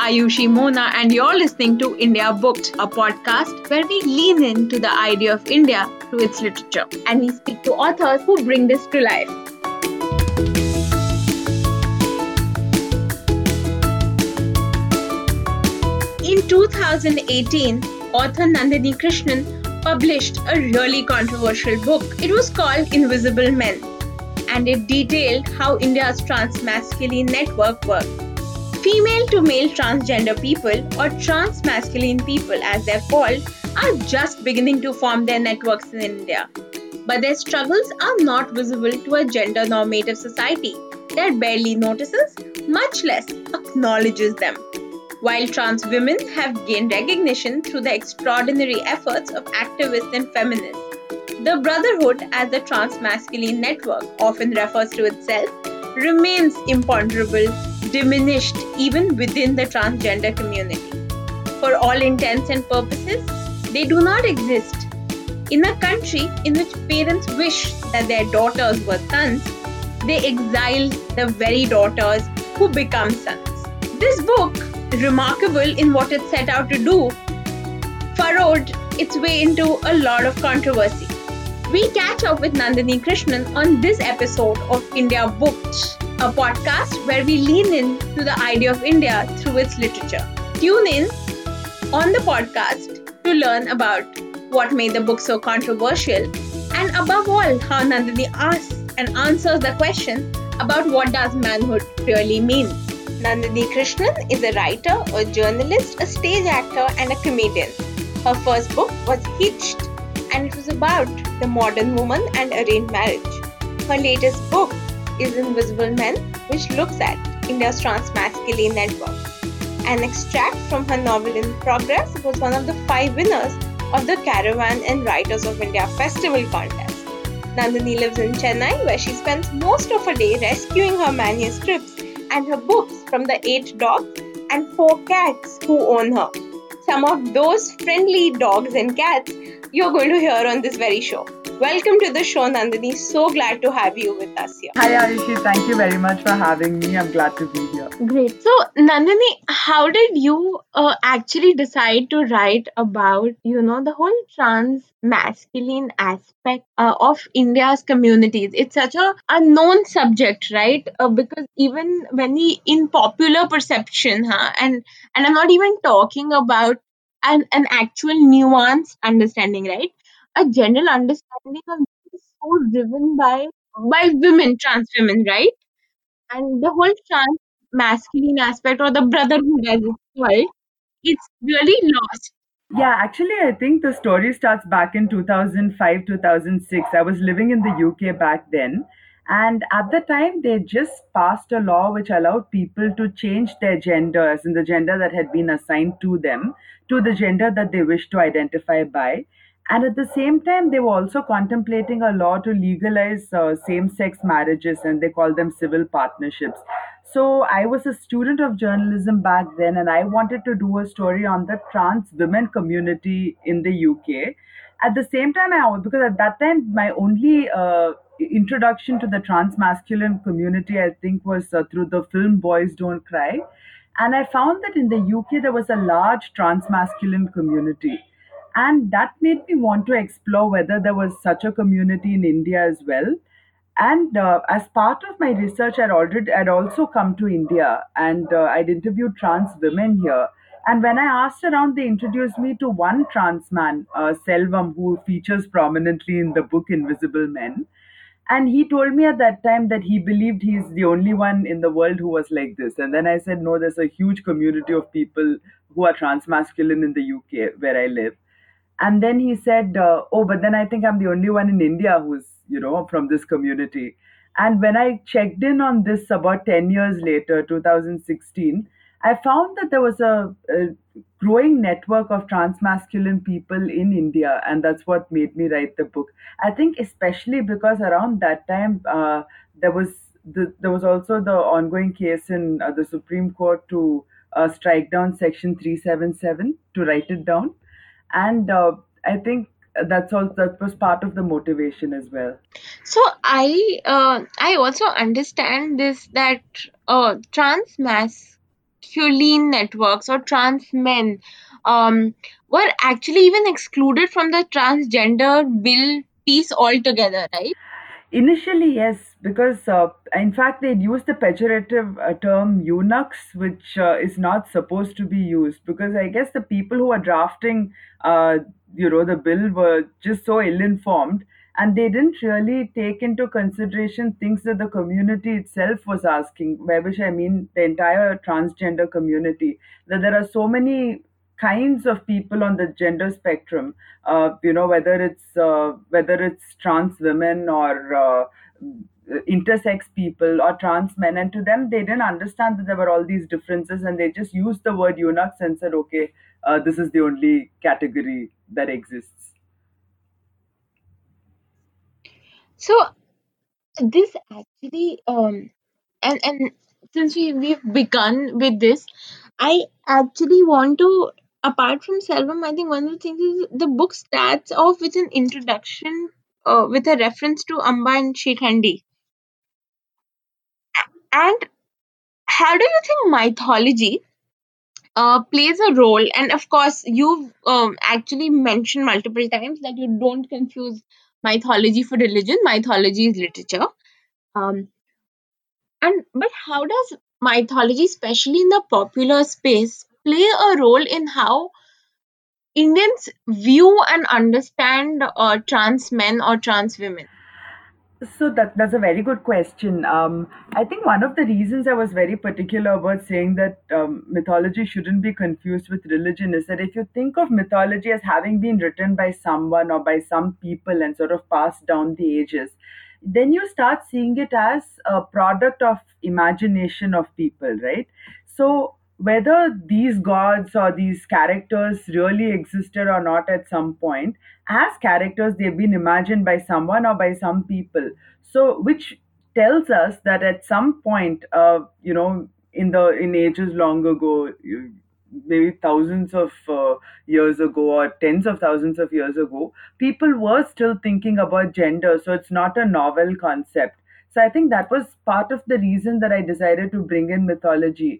Ayushi Mona, and you're listening to India Booked, a podcast where we lean into the idea of India through its literature. And we speak to authors who bring this to life. In 2018, author Nandini Krishnan published a really controversial book. It was called Invisible Men, and it detailed how India's transmasculine network worked Female to male transgender people, or transmasculine people as they're called, are just beginning to form their networks in India. But their struggles are not visible to a gender normative society that barely notices, much less acknowledges them. While trans women have gained recognition through the extraordinary efforts of activists and feminists, the Brotherhood, as the transmasculine network often refers to itself, remains imponderable diminished even within the transgender community. For all intents and purposes, they do not exist. In a country in which parents wish that their daughters were sons, they exile the very daughters who become sons. This book, remarkable in what it set out to do, furrowed its way into a lot of controversy. We catch up with Nandini Krishnan on this episode of India Booked a podcast where we lean in to the idea of India through its literature. Tune in on the podcast to learn about what made the book so controversial and above all how Nandini asks and answers the question about what does manhood really mean. Nandini Krishnan is a writer, a journalist, a stage actor and a comedian. Her first book was Hitched and it was about the modern woman and arranged marriage. Her latest book is Invisible Men, which looks at India's transmasculine network. An extract from her novel In Progress was one of the five winners of the Caravan and Writers of India Festival contest. Nandini lives in Chennai, where she spends most of her day rescuing her manuscripts and her books from the eight dogs and four cats who own her. Some of those friendly dogs and cats you're going to hear on this very show. Welcome to the show, Nandini. So glad to have you with us here. Hi, Ayushi. Thank you very much for having me. I'm glad to be here. Great. So, Nandini, how did you uh, actually decide to write about, you know, the whole trans masculine aspect uh, of India's communities? It's such a unknown subject, right? Uh, because even when in popular perception, huh, and and I'm not even talking about an, an actual nuanced understanding, right? a general understanding of this is so driven by by women, trans women, right? And the whole trans masculine aspect or the brotherhood as it's called, it's really lost. Yeah, actually, I think the story starts back in 2005, 2006. I was living in the UK back then. And at the time, they just passed a law which allowed people to change their genders in the gender that had been assigned to them, to the gender that they wish to identify by. And at the same time, they were also contemplating a law to legalize uh, same sex marriages, and they call them civil partnerships. So I was a student of journalism back then, and I wanted to do a story on the trans women community in the UK. At the same time, I because at that time my only uh, introduction to the trans masculine community, I think, was uh, through the film Boys Don't Cry, and I found that in the UK there was a large trans masculine community and that made me want to explore whether there was such a community in India as well. And uh, as part of my research, I'd already I'd also come to India and uh, I'd interviewed trans women here. And when I asked around, they introduced me to one trans man, uh, Selvam, who features prominently in the book Invisible Men. And he told me at that time that he believed he's the only one in the world who was like this. And then I said, no, there's a huge community of people who are transmasculine in the UK where I live. And then he said, uh, Oh, but then I think I'm the only one in India who's, you know, from this community. And when I checked in on this about 10 years later, 2016, I found that there was a, a growing network of transmasculine people in India, and that's what made me write the book. I think especially because around that time uh, there was the, there was also the ongoing case in uh, the Supreme Court to uh, strike down Section 377 to write it down and uh, I think that's all that was part of the motivation as well so i uh, i also understand this that uh, trans masculine networks or trans men um, were actually even excluded from the transgender bill piece altogether, right? Initially, yes, because uh, in fact they'd use the pejorative uh, term eunuchs, which uh, is not supposed to be used. Because I guess the people who are drafting, uh, you know, the bill were just so ill-informed, and they didn't really take into consideration things that the community itself was asking. By which I mean the entire transgender community. That there are so many kinds of people on the gender spectrum uh, you know whether it's uh, whether it's trans women or uh, intersex people or trans men and to them they didn't understand that there were all these differences and they just used the word eunuchs and said okay uh, this is the only category that exists. So this actually um and and since we we've begun with this, I actually want to apart from Selvam, I think one of the things is the book starts off with an introduction uh, with a reference to Amba and Shikhandi. And how do you think mythology uh, plays a role? And of course, you've um, actually mentioned multiple times that you don't confuse mythology for religion. Mythology is literature. Um, And but how does mythology, especially in the popular space, play a role in how Indians view and understand uh, trans men or trans women? So that that's a very good question. Um, I think one of the reasons I was very particular about saying that um, mythology shouldn't be confused with religion is that if you think of mythology as having been written by someone or by some people and sort of passed down the ages, then you start seeing it as a product of imagination of people, right? So whether these gods or these characters really existed or not at some point, as characters they've been imagined by someone or by some people. So which tells us that at some point uh, you know in the in ages long ago maybe thousands of uh, years ago or tens of thousands of years ago people were still thinking about gender. So it's not a novel concept. So i think that was part of the reason that i decided to bring in mythology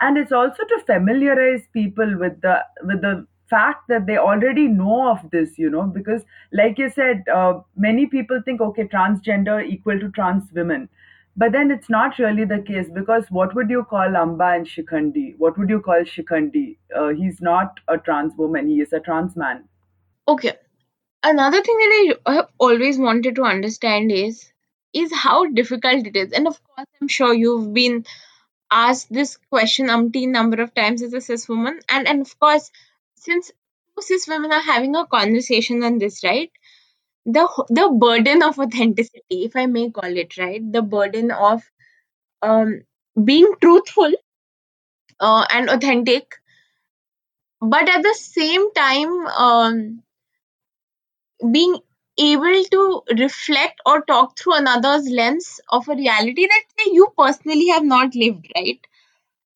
and it's also to familiarize people with the with the fact that they already know of this you know because like you said uh, many people think okay transgender equal to trans women. But then it's not really the case because what would you call amba and shikhandi? What would you call shikhandi? Uh, he's not a trans woman. He is a trans man. Okay. Another thing that I have always wanted to understand is is how difficult it is. And of course, I'm sure you've been asked this question umpteen number of times as a cis woman. And and of course, since cis women are having a conversation on this, right? the the burden of authenticity if i may call it right the burden of um being truthful uh, and authentic but at the same time um being able to reflect or talk through another's lens of a reality that you personally have not lived right?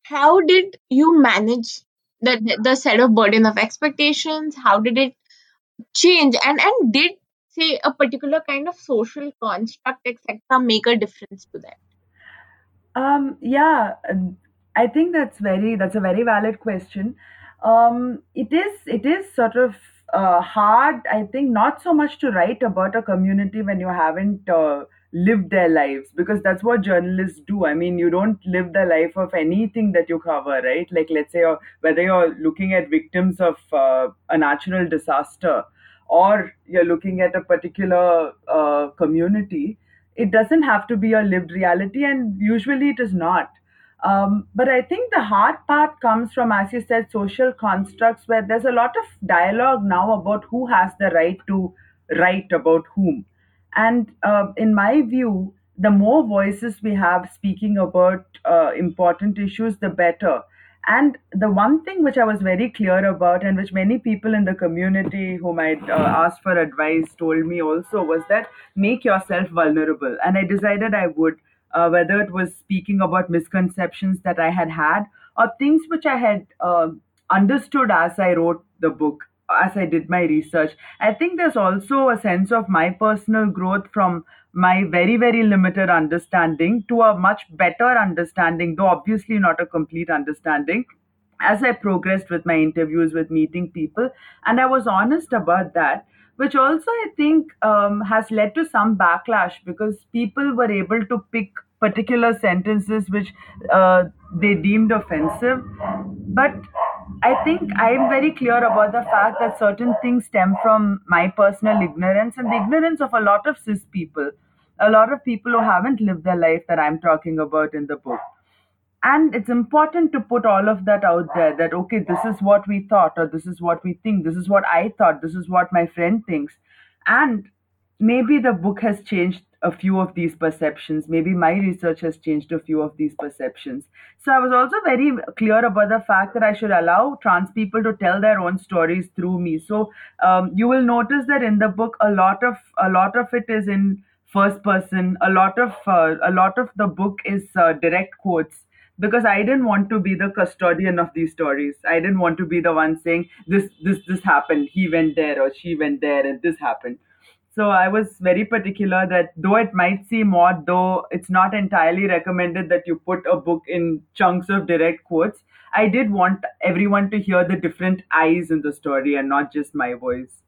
How did you manage the the set of burden of expectations? How did it change? And and did say a particular kind of social construct etc make a difference to that? Um, yeah, I think that's very that's a very valid question. Um, it is it is sort of uh, hard, I think, not so much to write about a community when you haven't uh, lived their lives, because that's what journalists do. I mean, you don't live the life of anything that you cover, right? Like, let's say, whether you're looking at victims of uh, a natural disaster or you're looking at a particular uh, community it doesn't have to be a lived reality and usually it is not um, but i think the hard part comes from as you said social constructs where there's a lot of dialogue now about who has the right to write about whom and uh, in my view the more voices we have speaking about uh, important issues the better and the one thing which I was very clear about, and which many people in the community who might uh, ask for advice told me also, was that make yourself vulnerable. And I decided I would, uh, whether it was speaking about misconceptions that I had had or things which I had uh, understood as I wrote the book. as I did my research. I think there's also a sense of my personal growth from my very, very limited understanding to a much better understanding, though obviously not a complete understanding, as I progressed with my interviews, with meeting people. And I was honest about that, which also I think um, has led to some backlash because people were able to pick particular sentences which uh, they deemed offensive. But I think I'm very clear about the fact that certain things stem from my personal ignorance and the ignorance of a lot of cis people, a lot of people who haven't lived the life that I'm talking about in the book and it's important to put all of that out there that okay this is what we thought or this is what we think this is what i thought this is what my friend thinks and maybe the book has changed a few of these perceptions. Maybe my research has changed a few of these perceptions. So i was also very clear about the fact that i should allow trans people to tell their own stories through me. So um, you will notice that in the book a lot of a lot of it is in first person. A lot of uh, a lot of the book is uh, direct quotes because I didn't want to be the custodian of these stories. I didn't want to be the one saying this this this happened, he went there or she went there and this happened. So I was very particular that though it might seem odd, though it's not entirely recommended that you put a book in chunks of direct quotes, I did want everyone to hear the different eyes in the story and not just my voice.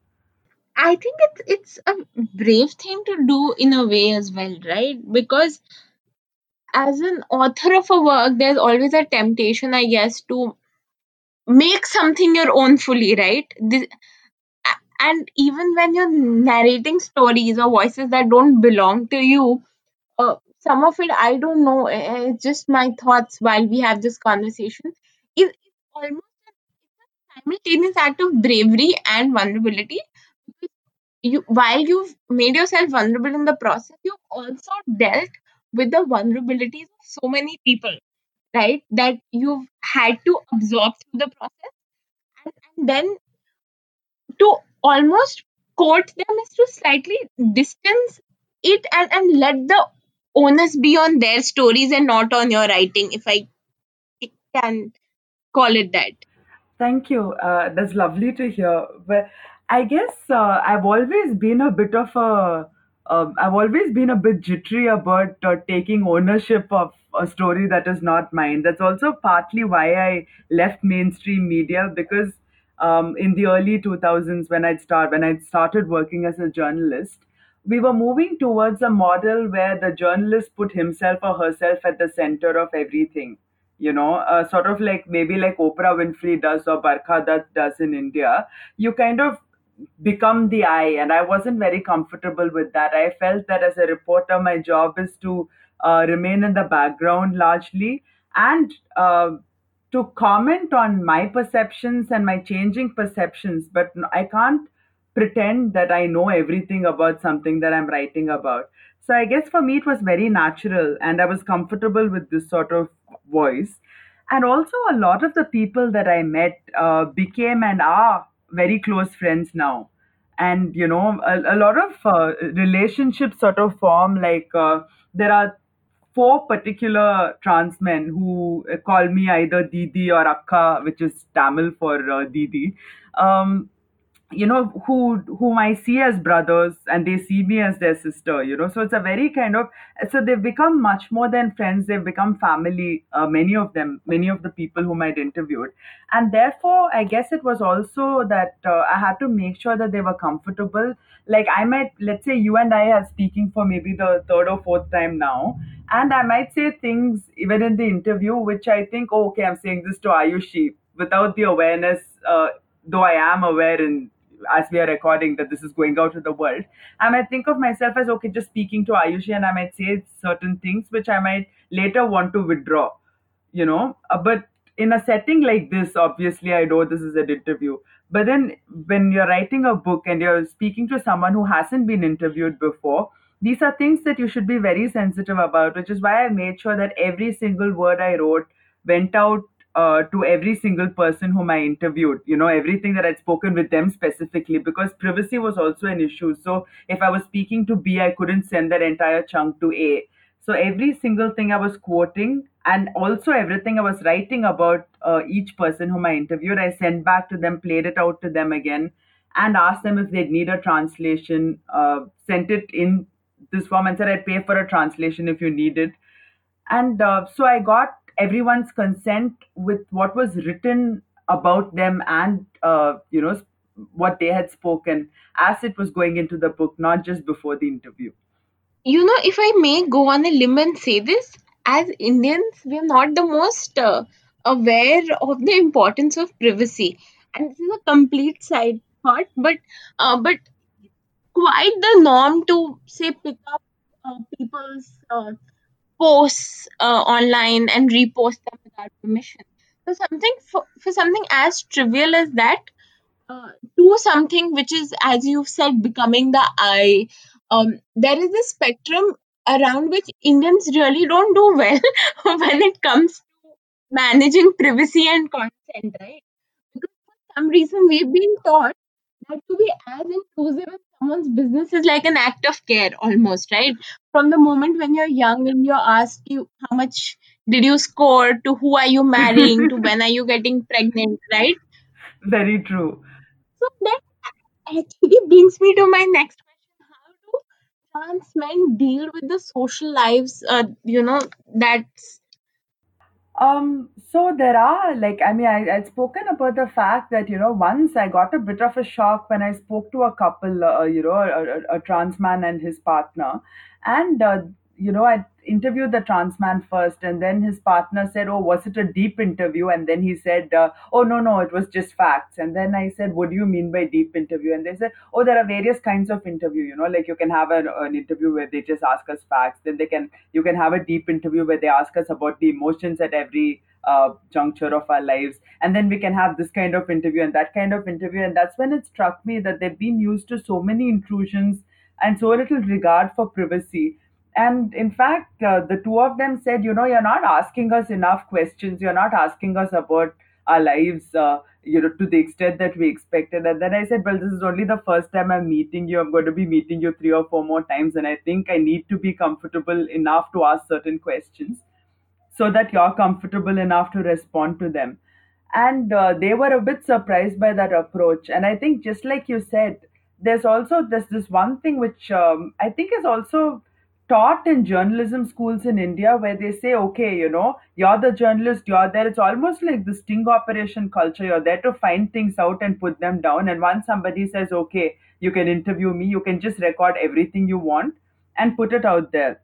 I think it's it's a brave thing to do in a way as well, right? Because as an author of a work, there's always a temptation, I guess, to make something your own fully, right? This, and even when you're narrating stories or voices that don't belong to you, uh, some of it I don't know. eh, eh, It's just my thoughts while we have this conversation. It's almost a simultaneous act of bravery and vulnerability. You, while you've made yourself vulnerable in the process, you've also dealt with the vulnerabilities of so many people, right? That you've had to absorb through the process, and, and then to almost quote them is to slightly distance it and, and let the onus be on their stories and not on your writing, if I can call it that. Thank you. Uh, that's lovely to hear. But I guess uh, I've always been a bit of a, um, I've always been a bit jittery about uh, taking ownership of a story that is not mine. That's also partly why I left mainstream media because um, in the early 2000s when I'd start when I'd started working as a journalist, we were moving towards a model where the journalist put himself or herself at the center of everything you know uh, sort of like maybe like oprah winfrey does or barkha dutt does in india. You kind of become the eye and i wasn't very comfortable with that. I felt that as a reporter my job is to uh, remain in the background largely and uh, to comment on my perceptions and my changing perceptions but i can't pretend that I know everything about something that I'm writing about. So I guess for me it was very natural and I was comfortable with this sort of voice. And also a lot of the people that I met uh, became and are very close friends now. And you know, a, a lot of uh, relationships sort of form like uh, there are four particular trans men who uh, call me either Didi or Akka, which is Tamil for uh, Didi. Um, you know who whom i see as brothers and they see me as their sister you know so it's a very kind of so they've become much more than friends they've become family uh, many of them many of the people whom i'd interviewed and therefore i guess it was also that uh, i had to make sure that they were comfortable like i might let's say you and i are speaking for maybe the third or fourth time now and i might say things even in the interview which i think oh, okay i'm saying this to ayushi without the awareness uh, though I am aware in as we are recording that this is going out to the world, I might think of myself as okay, just speaking to Ayushi, and I might say certain things which I might later want to withdraw, you know. Uh, but in a setting like this, obviously, I know this is an interview. But then when you're writing a book and you're speaking to someone who hasn't been interviewed before, these are things that you should be very sensitive about, which is why I made sure that every single word I wrote went out uh, to every single person whom I interviewed, you know, everything that I'd spoken with them specifically, because privacy was also an issue. So if I was speaking to B, I couldn't send that entire chunk to A. So every single thing I was quoting, and also everything I was writing about uh, each person whom I interviewed, I sent back to them, played it out to them again, and asked them if they'd need a translation. Uh, sent it in this form and said I'd pay for a translation if you need it. And uh, so I got everyone's consent with what was written about them and uh, you know what they had spoken as it was going into the book, not just before the interview. You know, if I may go on a limb and say this, as Indians, we are not the most uh, aware of the importance of privacy, and this is a complete side thought, but uh, but quite the norm to say pick up uh, people's uh, posts uh, online and repost them without permission. So something for, for something as trivial as that uh, to something which is, as you've said, becoming the eye. Um, there is a spectrum around which Indians really don't do well when it comes to managing privacy and consent, right? Because for some reason we've been taught that to be as intrusive in someone's business is like an act of care almost, right? From the moment when you're young and you're asked you how much did you score to who are you marrying to when are you getting pregnant, right? Very true. So that actually brings me to my next question. How do trans men deal with the social lives, uh, you know, that's Um, so there are like I mean I I'd spoken about the fact that you know once I got a bit of a shock when I spoke to a couple, uh, you know, a, a, a trans man and his partner, and uh, you know I interviewed the trans man first, and then his partner said, "Oh, was it a deep interview?" And then he said, uh, "Oh no, no, it was just facts." And then I said, "What do you mean by deep interview?" And they said, "Oh, there are various kinds of interview. You know, like you can have an, an interview where they just ask us facts, then they can you can have a deep interview where they ask us about the emotions at every." uh, juncture of our lives and then we can have this kind of interview and that kind of interview and that's when it struck me that they've been used to so many intrusions and so little regard for privacy and in fact uh, the two of them said you know you're not asking us enough questions you're not asking us about our lives uh, you know to the extent that we expected and then i said well this is only the first time i'm meeting you i'm going to be meeting you three or four more times and i think i need to be comfortable enough to ask certain questions so that you're comfortable enough to respond to them. And uh, they were a bit surprised by that approach. And I think, just like you said, there's also there's this one thing which um, I think is also taught in journalism schools in India, where they say, okay, you know, you're the journalist, you're there. It's almost like the sting operation culture. You're there to find things out and put them down. And once somebody says, okay, you can interview me, you can just record everything you want and put it out there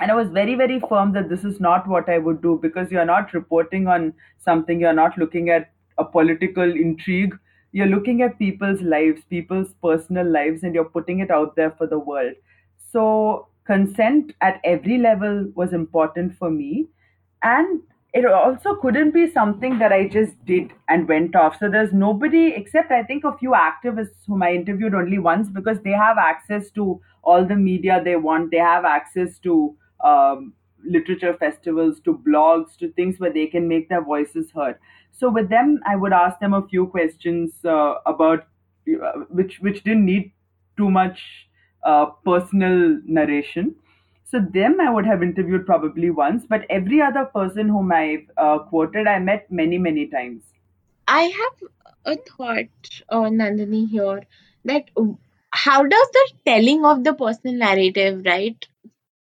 and i was very very firm that this is not what i would do because you're not reporting on something you're not looking at a political intrigue you're looking at people's lives people's personal lives and you're putting it out there for the world so consent at every level was important for me and it also couldn't be something that I just did and went off. So there's nobody except I think a few activists whom I interviewed only once because they have access to all the media they want. They have access to um, literature festivals, to blogs, to things where they can make their voices heard. So with them, I would ask them a few questions uh, about uh, which which didn't need too much uh, personal narration so them I would have interviewed probably once, but every other person whom I've uh, quoted, I met many, many times. I have a thought, uh, Nandini, here that how does the telling of the personal narrative, right,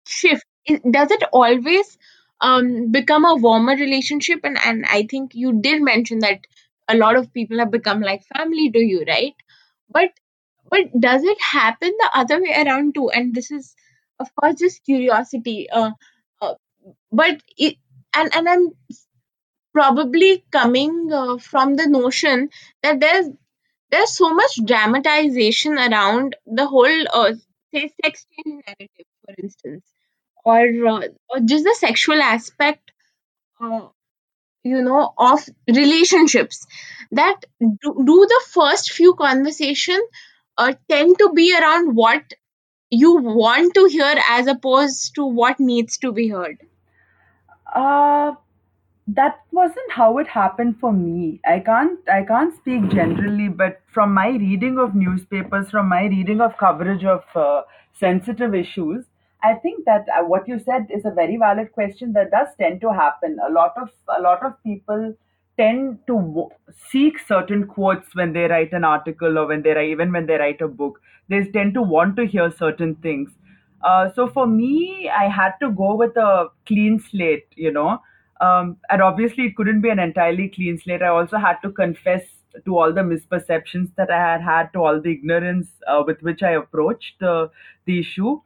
shift? Does it always um, become a warmer relationship? And, and I think you did mention that a lot of people have become like family to you, right? But but does it happen the other way around too? And this is, of course, just curiosity. Uh, uh, but it, and and I'm probably coming uh, from the notion that there's there's so much dramatization around the whole uh, say sex change narrative for instance or uh, or just the sexual aspect uh, you know of relationships that do, do the first few conversation uh, tend to be around what you want to hear as opposed to what needs to be heard Uh, that wasn't how it happened for me. I can't I can't speak generally, but from my reading of newspapers, from my reading of coverage of uh, sensitive issues, I think that uh, what you said is a very valid question that does tend to happen. A lot of a lot of people tend to w- seek certain quotes when they write an article or when they write, even when they write a book. They tend to want to hear certain things. Uh, so for me, I had to go with a clean slate, you know, um, and obviously it couldn't be an entirely clean slate. I also had to confess to all the misperceptions that I had had, to all the ignorance uh, with which I approached the the issue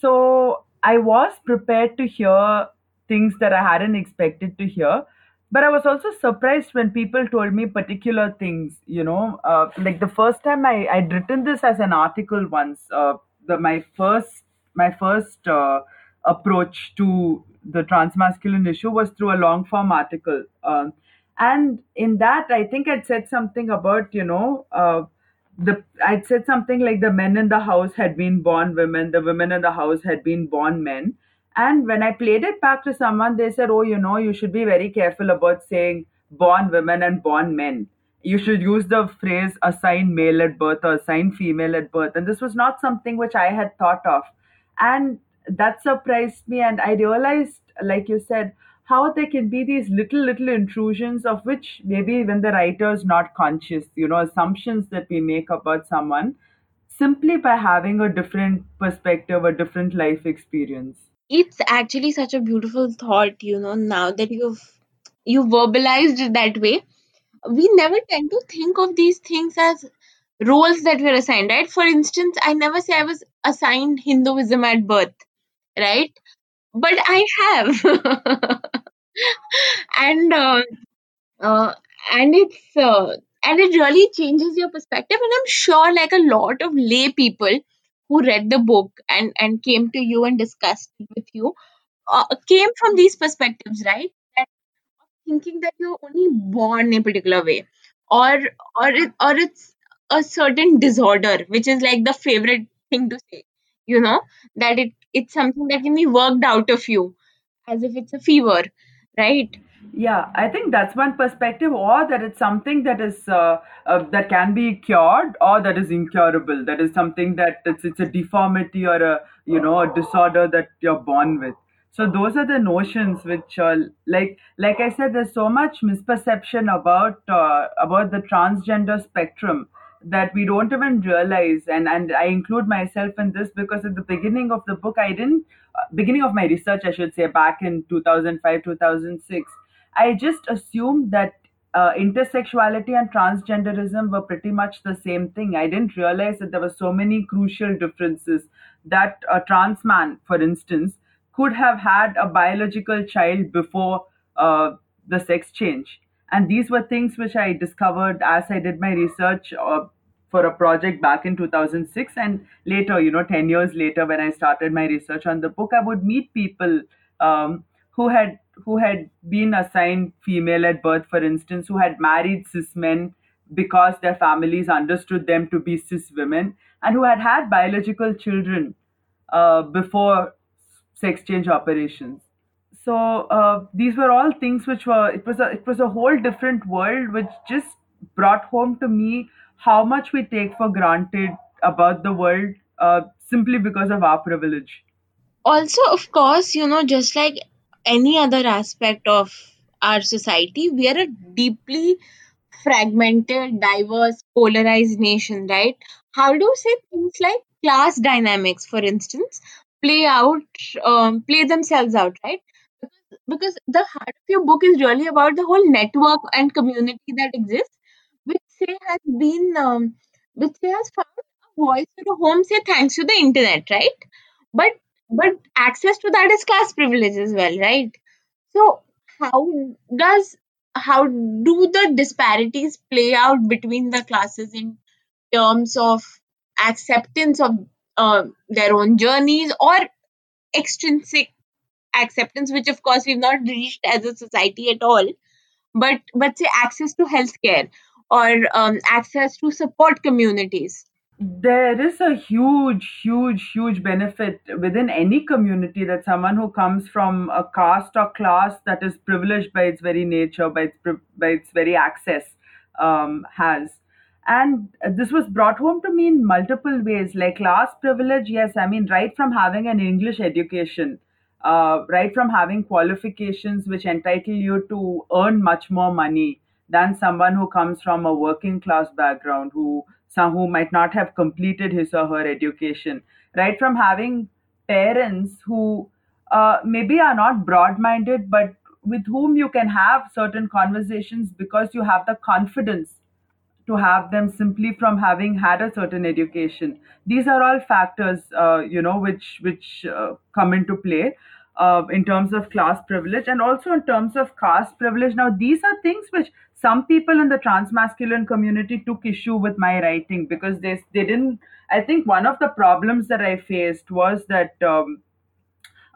so I was prepared to hear things that I hadn't expected to hear. But I was also surprised when people told me particular things, you know, uh, like the first time I, I'd written this as an article once, uh, the, my first, my first uh, approach to the transmasculine issue was through a long form article. Um, and in that, I think I'd said something about, you know, uh, the I'd said something like the men in the house had been born women, the women in the house had been born men. And when I played it back to someone, they said, Oh, you know, you should be very careful about saying born women and born men. You should use the phrase assigned male at birth or assigned female at birth. And this was not something which I had thought of. And that surprised me. And I realized, like you said, how there can be these little, little intrusions of which maybe even the writer is not conscious, you know, assumptions that we make about someone simply by having a different perspective, a different life experience. It's actually such a beautiful thought, you know, now that you've you verbalized it that way. We never tend to think of these things as roles that we're assigned, right? For instance, I never say I was assigned Hinduism at birth, right? But I have. and uh, uh, and it's uh, and it really changes your perspective and i'm sure like a lot of lay people who read the book and and came to you and discussed it with you uh, came from these perspectives right? Thinking that you're only born a particular way or or it, or it's a certain disorder which is like the favorite thing to say you know that it it's something that can be worked out of you as if it's a fever right Yeah, I think that's one perspective, or that it's something that is uh, uh, that can be cured, or that is incurable. That is something that it's it's a deformity or a you know a disorder that you're born with. So those are the notions which, uh, like like I said, there's so much misperception about uh, about the transgender spectrum that we don't even realize. And and I include myself in this because at the beginning of the book, I didn't uh, beginning of my research, I should say, back in 2005 2006 I just assumed that uh, intersexuality and transgenderism were pretty much the same thing. I didn't realize that there were so many crucial differences. That a trans man, for instance, could have had a biological child before uh, the sex change. And these were things which I discovered as I did my research uh, for a project back in 2006. And later, you know, 10 years later, when I started my research on the book, I would meet people um, who had who had been assigned female at birth, for instance, who had married cis men because their families understood them to be cis women, and who had had biological children uh, before sex change operations. So uh, these were all things which were it was a it was a whole different world which just brought home to me how much we take for granted about the world uh, simply because of our privilege. also of course you know just like any other aspect of our society we are a deeply fragmented diverse polarized nation right? How do you say things like class dynamics for instance play out um, play themselves out right? Because, the heart of your book is really about the whole network and community that exists which say has been um, which say has found a voice or a home say thanks to the internet right? But but access to that is class privilege as well right? So how does how do the disparities play out between the classes in terms of acceptance of uh, their own journeys or extrinsic acceptance which of course we've not reached as a society at all but but say access to healthcare or um, access to support communities There is a huge, huge, huge benefit within any community that someone who comes from a caste or class that is privileged by its very nature, by its, by its very access, um, has. and this was brought home to me in multiple ways like class privilege yes i mean right from having an english education uh, right from having qualifications which entitle you to earn much more money than someone who comes from a working class background who who might not have completed his or her education right from having parents who uh, maybe are not broad minded but with whom you can have certain conversations because you have the confidence to have them simply from having had a certain education. These are all factors, uh, you know, which which uh, come into play uh, in terms of class privilege and also in terms of caste privilege. Now, these are things which some people in the transmasculine community took issue with my writing because they they didn't. I think one of the problems that I faced was that. Um,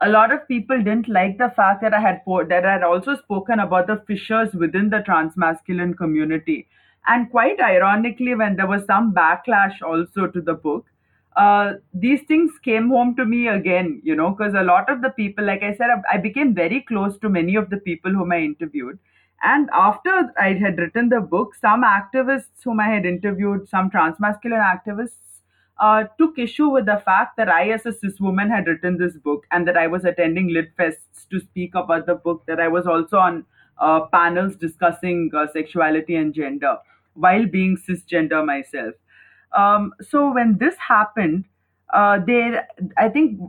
a lot of people didn't like the fact that I had po- that I had also spoken about the fissures within the transmasculine community. And quite ironically, when there was some backlash also to the book, uh, these things came home to me again, you know, because a lot of the people, like I said, I I became very close to many of the people whom I interviewed. And after I had written the book, some activists whom I had interviewed, some transmasculine activists, uh, took issue with the fact that I, as a cis woman, had written this book and that I was attending lit fests to speak about the book, that I was also on uh, panels discussing uh, sexuality and gender while being cisgender myself. Um, so when this happened, uh, there, I think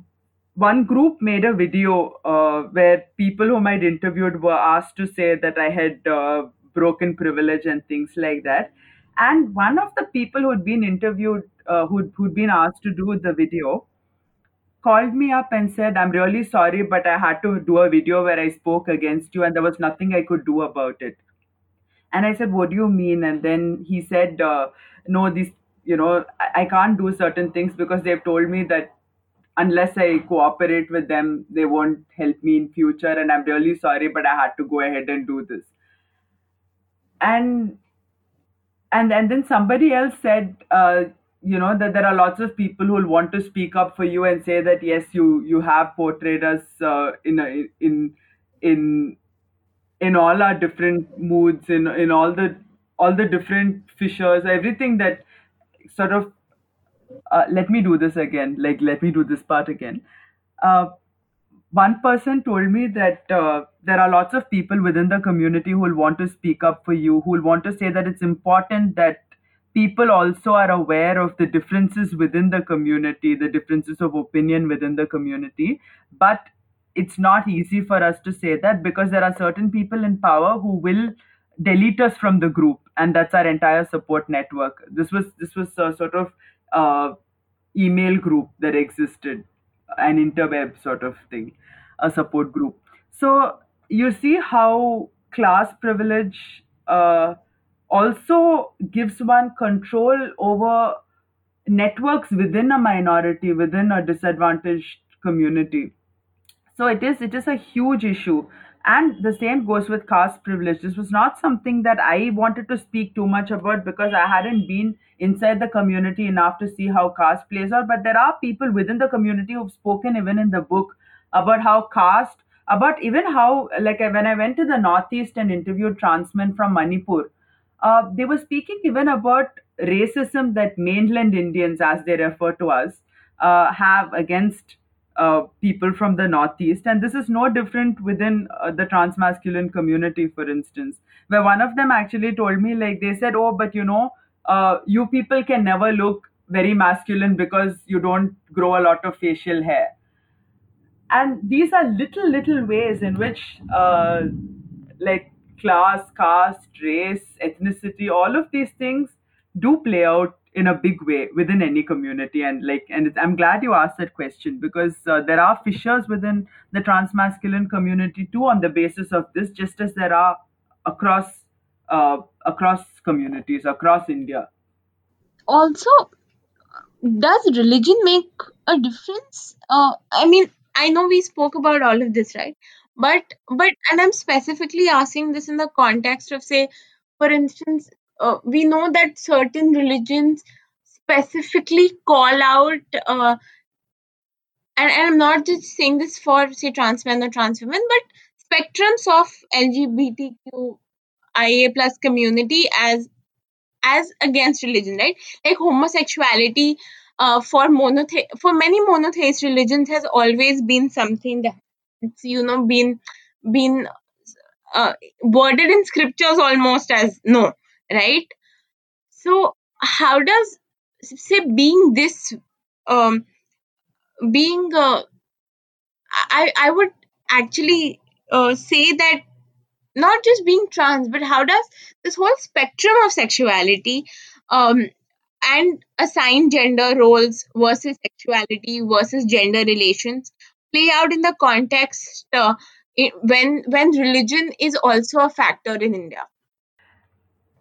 one group made a video uh, where people whom I'd interviewed were asked to say that I had uh, broken privilege and things like that. And one of the people who'd been interviewed, uh, who'd, who'd been asked to do the video, called me up and said, I'm really sorry, but I had to do a video where I spoke against you, and there was nothing I could do about it. And I said, What do you mean? And then he said, uh, No, these, you know, I, I can't do certain things because they've told me that unless I cooperate with them, they won't help me in future. And I'm really sorry, but I had to go ahead and do this. And and and then somebody else said, uh, you know, that there are lots of people who will want to speak up for you and say that yes, you you have portrayed us uh, in a, in in in all our different moods, in in all the all the different fissures, everything that sort of uh, let me do this again, like let me do this part again. Uh, one person told me that uh, there are lots of people within the community who will want to speak up for you, who will want to say that it's important that people also are aware of the differences within the community, the differences of opinion within the community. But it's not easy for us to say that because there are certain people in power who will delete us from the group and that's our entire support network this was this was a sort of uh, email group that existed an interweb sort of thing a support group so you see how class privilege uh, also gives one control over networks within a minority within a disadvantaged community so it is it is a huge issue. And the same goes with caste privilege. This was not something that I wanted to speak too much about because I hadn't been inside the community enough to see how caste plays out. But there are people within the community who've spoken even in the book about how caste, about even how like when I went to the Northeast and interviewed trans men from Manipur, uh, they were speaking even about racism that mainland Indians, as they refer to us, uh, have against uh, people from the Northeast. And this is no different within uh, the transmasculine community, for instance, where one of them actually told me, like, they said, Oh, but you know, uh, you people can never look very masculine because you don't grow a lot of facial hair and these are little little ways in which uh, like class caste race ethnicity all of these things do play out in a big way within any community and like and i'm glad you asked that question because uh, there are fissures within the transmasculine community too on the basis of this just as there are across uh, across communities across india Also, does religion make a difference? Uh, I mean, I know we spoke about all of this, right? But but and I'm specifically asking this in the context of say, for instance, uh, we know that certain religions specifically call out, uh, and, and I'm not just saying this for say trans men or trans women, but spectrums of LGBTQIA plus community as as against religion, right? Like homosexuality uh, for monothe- for many monotheist religions has always been something that you know been been uh, worded in scriptures almost as no, right? So how does say being this um being uh, I I would actually uh, say that not just being trans, but how does this whole spectrum of sexuality um, and assigned gender roles versus sexuality versus gender relations play out in the context uh, i- when when religion is also a factor in India?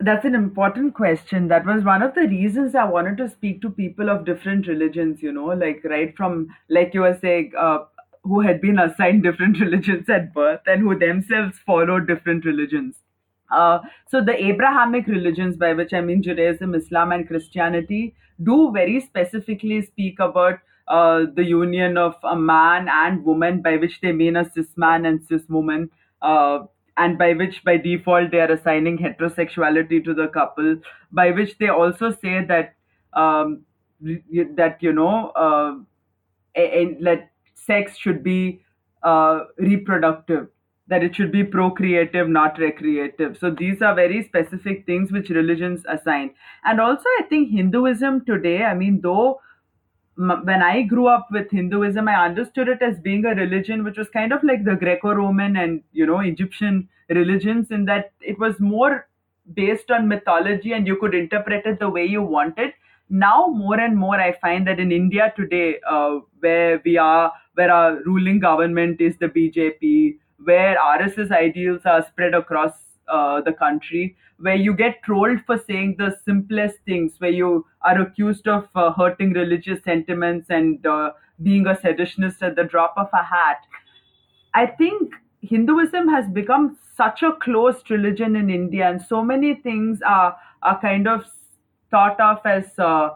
That's an important question. That was one of the reasons I wanted to speak to people of different religions, you know, like right from, like you were saying, uh, who had been assigned different religions at birth and who themselves followed different religions. Uh, so the Abrahamic religions, by which I mean Judaism, Islam, and Christianity, do very specifically speak about uh, the union of a man and woman, by which they mean a cis man and cis woman, uh, and by which by default they are assigning heterosexuality to the couple. By which they also say that um, that you know. Uh, and that sex should be uh, reproductive that it should be procreative not recreative so these are very specific things which religions assign and also i think hinduism today i mean though when I grew up with Hinduism, I understood it as being a religion which was kind of like the Greco-Roman and you know Egyptian religions, in that it was more based on mythology and you could interpret it the way you wanted. Now, more and more, I find that in India today, uh, where we are, where our ruling government is the BJP, where RSS ideals are spread across uh, the country, where you get trolled for saying the simplest things, where you are accused of uh, hurting religious sentiments and uh, being a seditionist at the drop of a hat. I think Hinduism has become such a closed religion in India, and so many things are are kind of thought of as uh,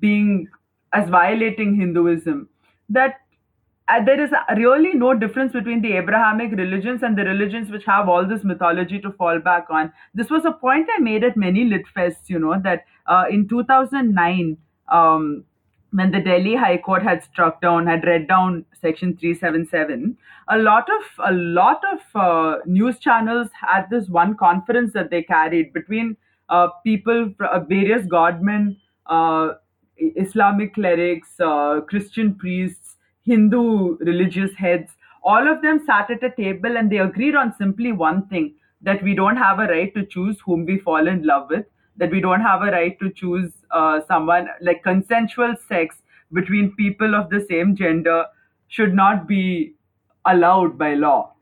being as violating Hinduism that uh, there is really no difference between the Abrahamic religions and the religions which have all this mythology to fall back on. This was a point I made at many lit fests, you know, that uh, in 2009, um, when the Delhi High Court had struck down, had read down Section 377, a lot of a lot of uh, news channels had this one conference that they carried between uh, people, uh, various godmen, uh, Islamic clerics, Christian priests, Hindu religious heads, all of them sat at a table and they agreed on simply one thing that we don't have a right to choose whom we fall in love with, that we don't have a right to choose uh, someone like consensual sex between people of the same gender should not be allowed by law.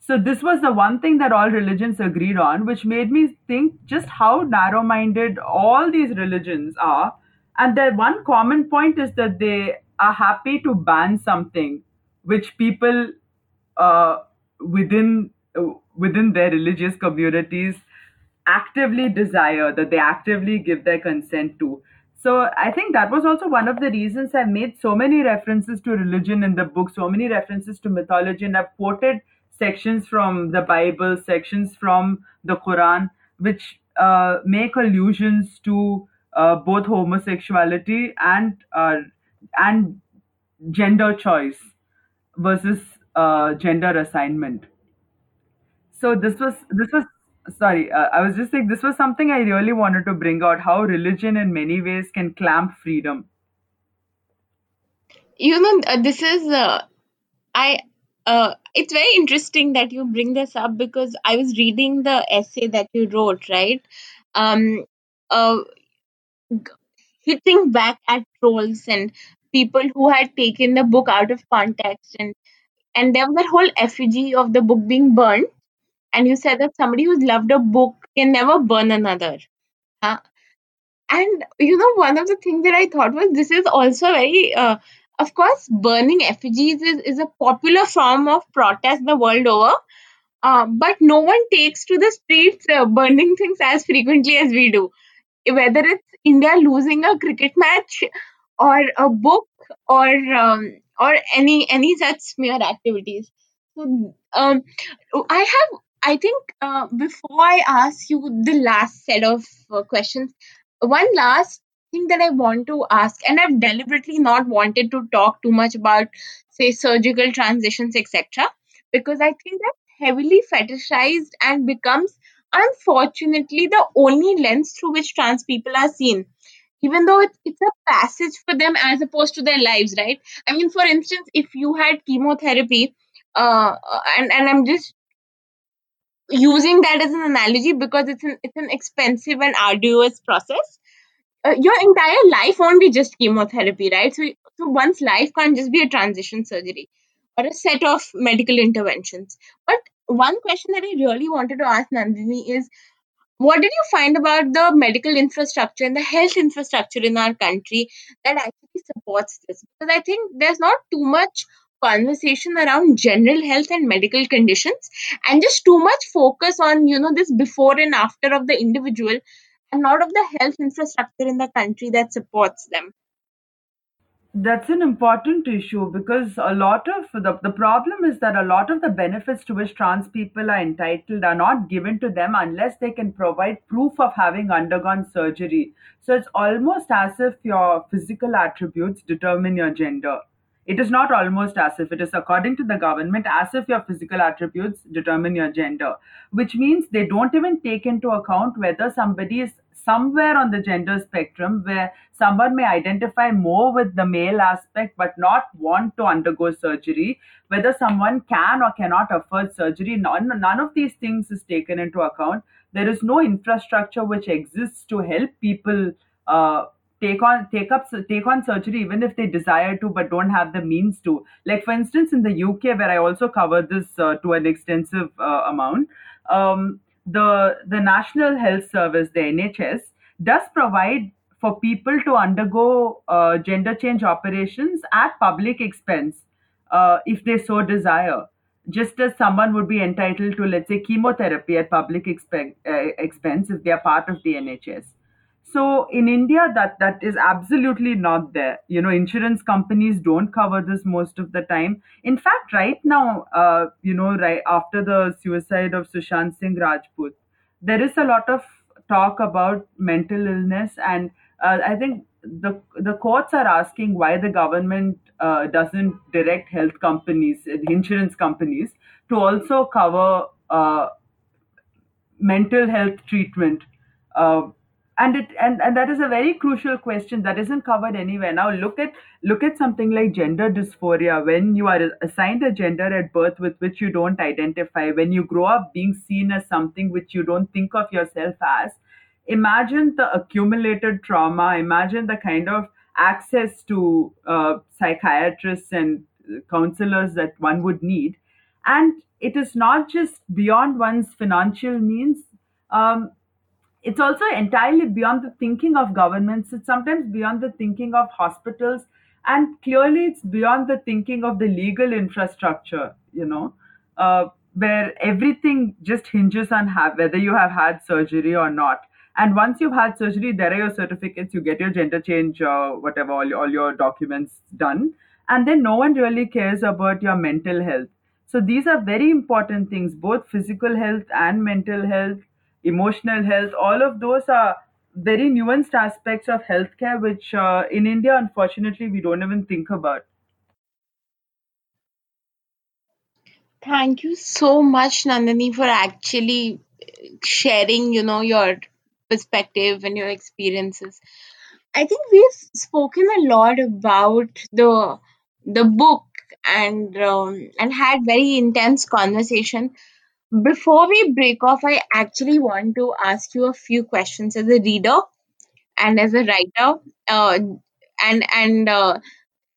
So this was the one thing that all religions agreed on, which made me think just how narrow-minded all these religions are. And their one common point is that they are happy to ban something which people uh, within within their religious communities actively desire, that they actively give their consent to. So I think that was also one of the reasons I made so many references to religion in the book, so many references to mythology, and I've quoted sections from the Bible, sections from the Quran, which uh, make allusions to uh, both homosexuality and and gender choice versus uh, gender assignment. So this was this was sorry, uh, I was just saying this was something I really wanted to bring out how religion in many ways can clamp freedom. You know, uh, this is uh, I. Uh, it's very interesting that you bring this up because I was reading the essay that you wrote, right? Um, uh, hitting back at trolls and people who had taken the book out of context. And and there was that whole effigy of the book being burned. And you said that somebody who's loved a book can never burn another. Huh? and you know one of the things that i thought was this is also very uh, of course burning effigies is, is a popular form of protest the world over. Uh, but no one takes to the streets uh, burning things as frequently as we do. Whether it's India losing a cricket match or a book or um, or any any such smear activities. So um, I have I think uh, before I ask you the last set of uh, questions, one last thing that I want to ask, and I've deliberately not wanted to talk too much about, say, surgical transitions, etc., because I think that's heavily fetishized and becomes, unfortunately, the only lens through which trans people are seen. Even though it's, it's a passage for them as opposed to their lives, right? I mean, for instance, if you had chemotherapy, uh, and and I'm just using that as an analogy because it's an it's an expensive and arduous process. Uh, your entire life won't be just chemotherapy, right? So, so one's life can't just be a transition surgery or a set of medical interventions. But one question that I really wanted to ask Nandini is what did you find about the medical infrastructure and the health infrastructure in our country that actually supports this? Because I think there's not too much conversation around general health and medical conditions and just too much focus on you know this before and after of the individual and not of the health infrastructure in the country that supports them That's an important issue because a lot of the, the problem is that a lot of the benefits to which trans people are entitled are not given to them unless they can provide proof of having undergone surgery. So it's almost as if your physical attributes determine your gender. It is not almost as if, it is according to the government, as if your physical attributes determine your gender, which means they don't even take into account whether somebody is somewhere on the gender spectrum where someone may identify more with the male aspect but not want to undergo surgery, whether someone can or cannot afford surgery. None, none of these things is taken into account. There is no infrastructure which exists to help people. Uh, take on take up take on surgery even if they desire to but don't have the means to like for instance in the uk where i also covered this uh, to an extensive uh, amount um, the the national health service the nhs does provide for people to undergo uh, gender change operations at public expense uh, if they so desire. Just as someone would be entitled to let's say chemotherapy at public expe- uh, expense if they are part of the nhs so in India, that that is absolutely not there. You know, insurance companies don't cover this most of the time. In fact, right now, uh, you know, right after the suicide of Sushant Singh Rajput, there is a lot of talk about mental illness, and uh, I think the the courts are asking why the government uh, doesn't direct health companies, insurance companies, to also cover uh, mental health treatment uh, and it and, and that is a very crucial question that isn't covered anywhere. Now look at look at something like gender dysphoria. When you are assigned a gender at birth with which you don't identify when you grow up being seen as something which you don't think of yourself as imagine the accumulated trauma. Imagine the kind of access to uh, psychiatrists and counselors that one would need. And it is not just beyond one's financial means. Um, it's also entirely beyond the thinking of governments. It's sometimes beyond the thinking of hospitals and clearly it's beyond the thinking of the legal infrastructure you know uh, where everything just hinges on have, whether you have had surgery or not. And once you've had surgery there are your certificates you get your gender change uh, whatever all, all your documents done. And then no one really cares about your mental health. So these are very important things both physical health and mental health emotional health, all of those are very nuanced aspects of healthcare, which uh, in India, unfortunately, we don't even think about. Thank you so much, Nandini, for actually sharing, you know, your perspective and your experiences. I think we've spoken a lot about the the book and um, and had very intense conversation. Before we break off, I actually want to ask you a few questions as a reader and as a writer. Uh, and and uh,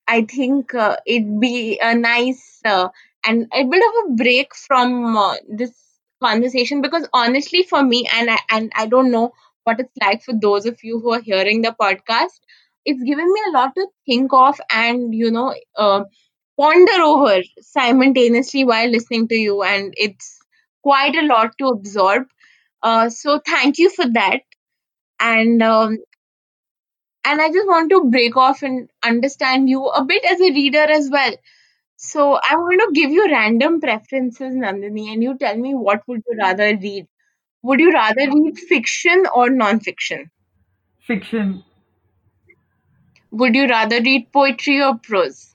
I think uh, it'd be a nice uh, and a bit of a break from uh, this conversation because honestly, for me, and I, and I don't know what it's like for those of you who are hearing the podcast, it's given me a lot to think of and you know uh, ponder over simultaneously while listening to you, and it's quite a lot to absorb. Uh, so thank you for that. And um, and I just want to break off and understand you a bit as a reader as well So I'm going to give you random preferences, Nandini, and you tell me what would you rather read. Would you rather read fiction or non-fiction? Fiction. Would you rather read poetry or prose?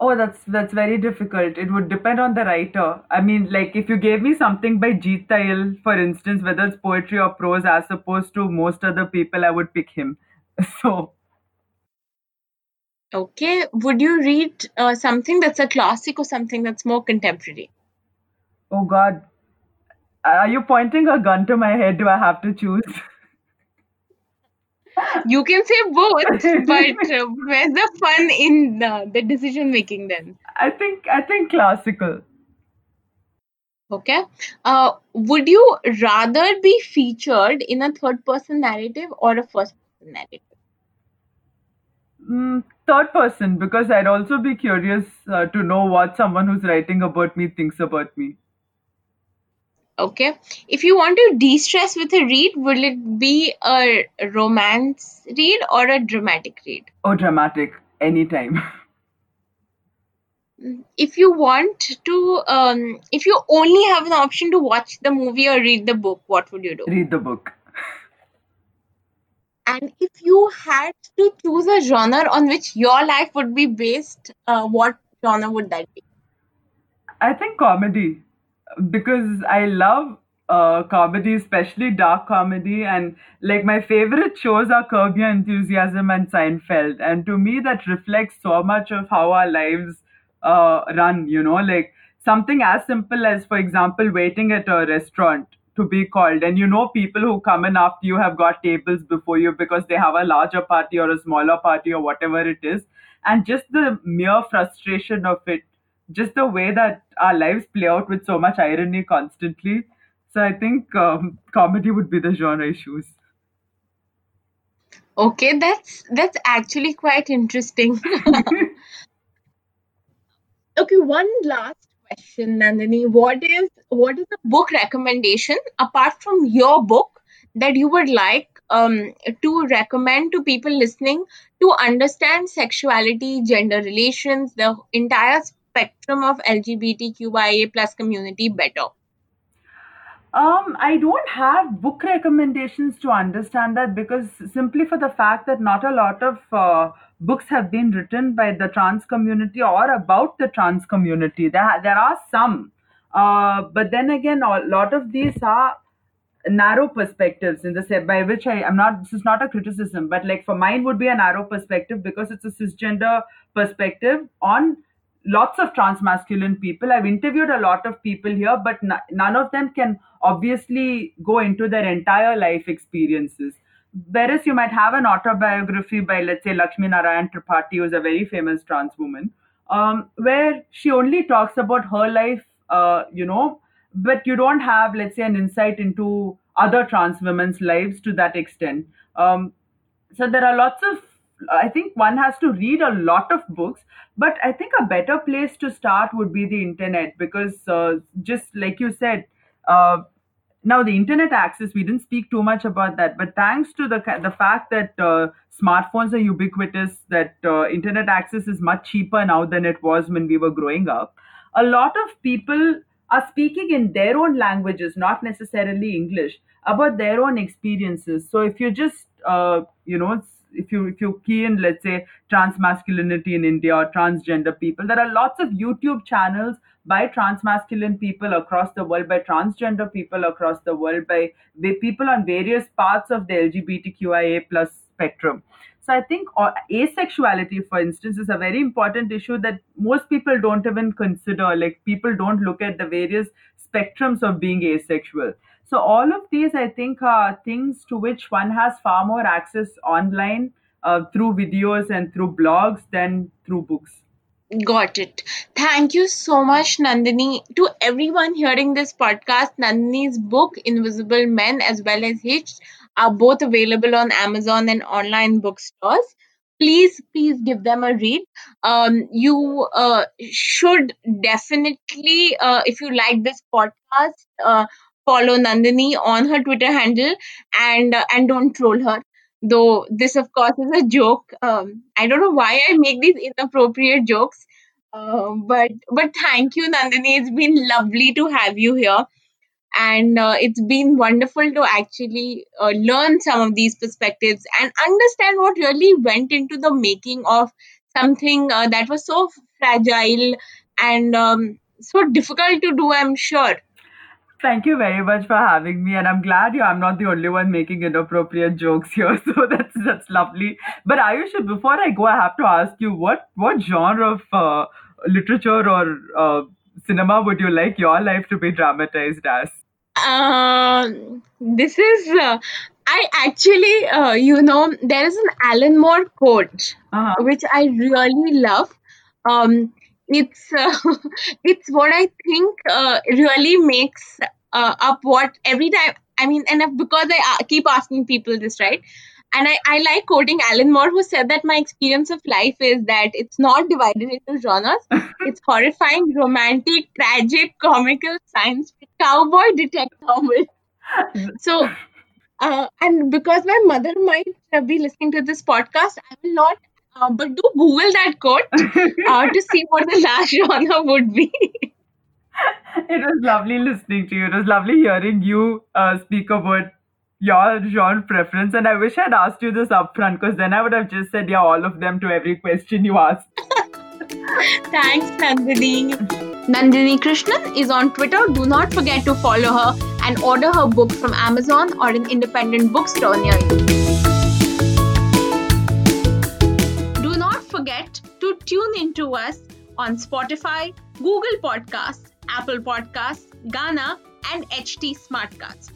Oh, that's that's very difficult. It would depend on the writer. I mean, like if you gave me something by Jeet Thayil, for instance, whether it's poetry or prose, as opposed to most other people, I would pick him. So, Okay. Would you read uh, something that's a classic or something that's more contemporary? oh God, are you pointing a gun to my head? Do I have to choose? You can say both, but uh, where's the fun in the, the decision making then? I think I think classical. Okay. Uh, would you rather be featured in a third person narrative or a first person narrative? Mm, third person, because I'd also be curious uh, to know what someone who's writing about me thinks about me. Okay. If you want to de stress with a read, will it be a romance read or a dramatic read? Oh, dramatic, anytime. If you want to, um, if you only have an option to watch the movie or read the book, what would you do? Read the book. And if you had to choose a genre on which your life would be based, uh, what genre would that be? I think comedy, because I love uh, comedy, especially dark comedy, and like my favorite shows are Curb Your Enthusiasm and Seinfeld, and to me that reflects so much of how our lives uh, run. You know, like something as simple as, for example, waiting at a restaurant to be called, and you know people who come in after you have got tables before you because they have a larger party or a smaller party or whatever it is, and just the mere frustration of it just the way that our lives play out with so much irony constantly. So I think um, comedy would be the genre issues. Okay, that's that's actually quite interesting. Okay, one last question, Nandini. What is what is a book recommendation apart from your book that you would like um, to recommend to people listening to understand sexuality, gender relations, the entire spectrum of LGBTQIA plus community better? Um, I don't have book recommendations to understand that because simply for the fact that not a lot of uh, books have been written by the trans community or about the trans community. There, there are some, uh, but then again, a lot of these are narrow perspectives in the by which I am not this is not a criticism, but like for mine would be a narrow perspective because it's a cisgender perspective on lots of trans masculine people. I've interviewed a lot of people here, but n- none of them can obviously go into their entire life experiences. Whereas you might have an autobiography by, let's say, Lakshmi Narayan Tripathi, who's a very famous trans woman, um, where she only talks about her life, uh, you know, but you don't have, let's say, an insight into other trans women's lives to that extent. Um, so there are lots of i think one has to read a lot of books but i think a better place to start would be the internet because uh, just like you said uh, now the internet access we didn't speak too much about that but thanks to the the fact that uh, smartphones are ubiquitous that uh, internet access is much cheaper now than it was when we were growing up a lot of people are speaking in their own languages not necessarily english about their own experiences. So if you just uh, you know if you if you key in let's say trans masculinity in india or transgender people there are lots of youtube channels by trans masculine people across the world by transgender people across the world by people on various parts of the lgbtqia plus spectrum. So i think uh, asexuality for instance is a very important issue that most people don't even consider. Like people don't look at the various spectrums of being asexual so all of these, I think, are things to which one has far more access online uh, through videos and through blogs than through books. Got it. Thank you so much, Nandini. To everyone hearing this podcast, Nandini's book, Invisible Men, as well as Hitched, are both available on Amazon and online bookstores. Please, please give them a read. Um, you uh, should definitely, uh, if you like this podcast, uh, follow Nandini on her Twitter handle and uh, and don't troll her. Though this, of course, is a joke. Um, I don't know why I make these inappropriate jokes Uh, but but thank you, Nandini. It's been lovely to have you here, and uh, it's been wonderful to actually uh, learn some of these perspectives and understand what really went into the making of something uh, that was so fragile and um, so difficult to do. I'm sure. Thank you very much for having me, and I'm glad you. I'm not the only one making inappropriate jokes here, so that's that's lovely. But Ayush, before I go, I have to ask you what what genre of uh, literature or uh, cinema would you like your life to be dramatized as? Um, this is uh, I actually uh, you know there is an Alan Moore quote Uh-huh. which I really love. Um, it's uh, it's what I think uh, really makes uh, up what every time. I mean, and because I uh, keep asking people this, right? And I, I like quoting Alan Moore, who said that my experience of life is that it's not divided into genres. It's horrifying, romantic, tragic, comical, science, cowboy, detective. So, uh, and because my mother might be listening to this podcast, I will not. Uh, but do Google that quote uh, to see what the last genre would be. It was lovely listening to you. It was lovely hearing you uh, speak about your genre preference. And I wish I'd asked you this upfront because then I would have just said, yeah, all of them to every question you asked. Thanks, Nandini. Nandini Krishnan is on Twitter. Do not forget to follow her and order her book from Amazon or an independent bookstore near you. Forget to tune into us on Spotify, Google Podcasts, Apple Podcasts, Gaana, and HT Smartcast.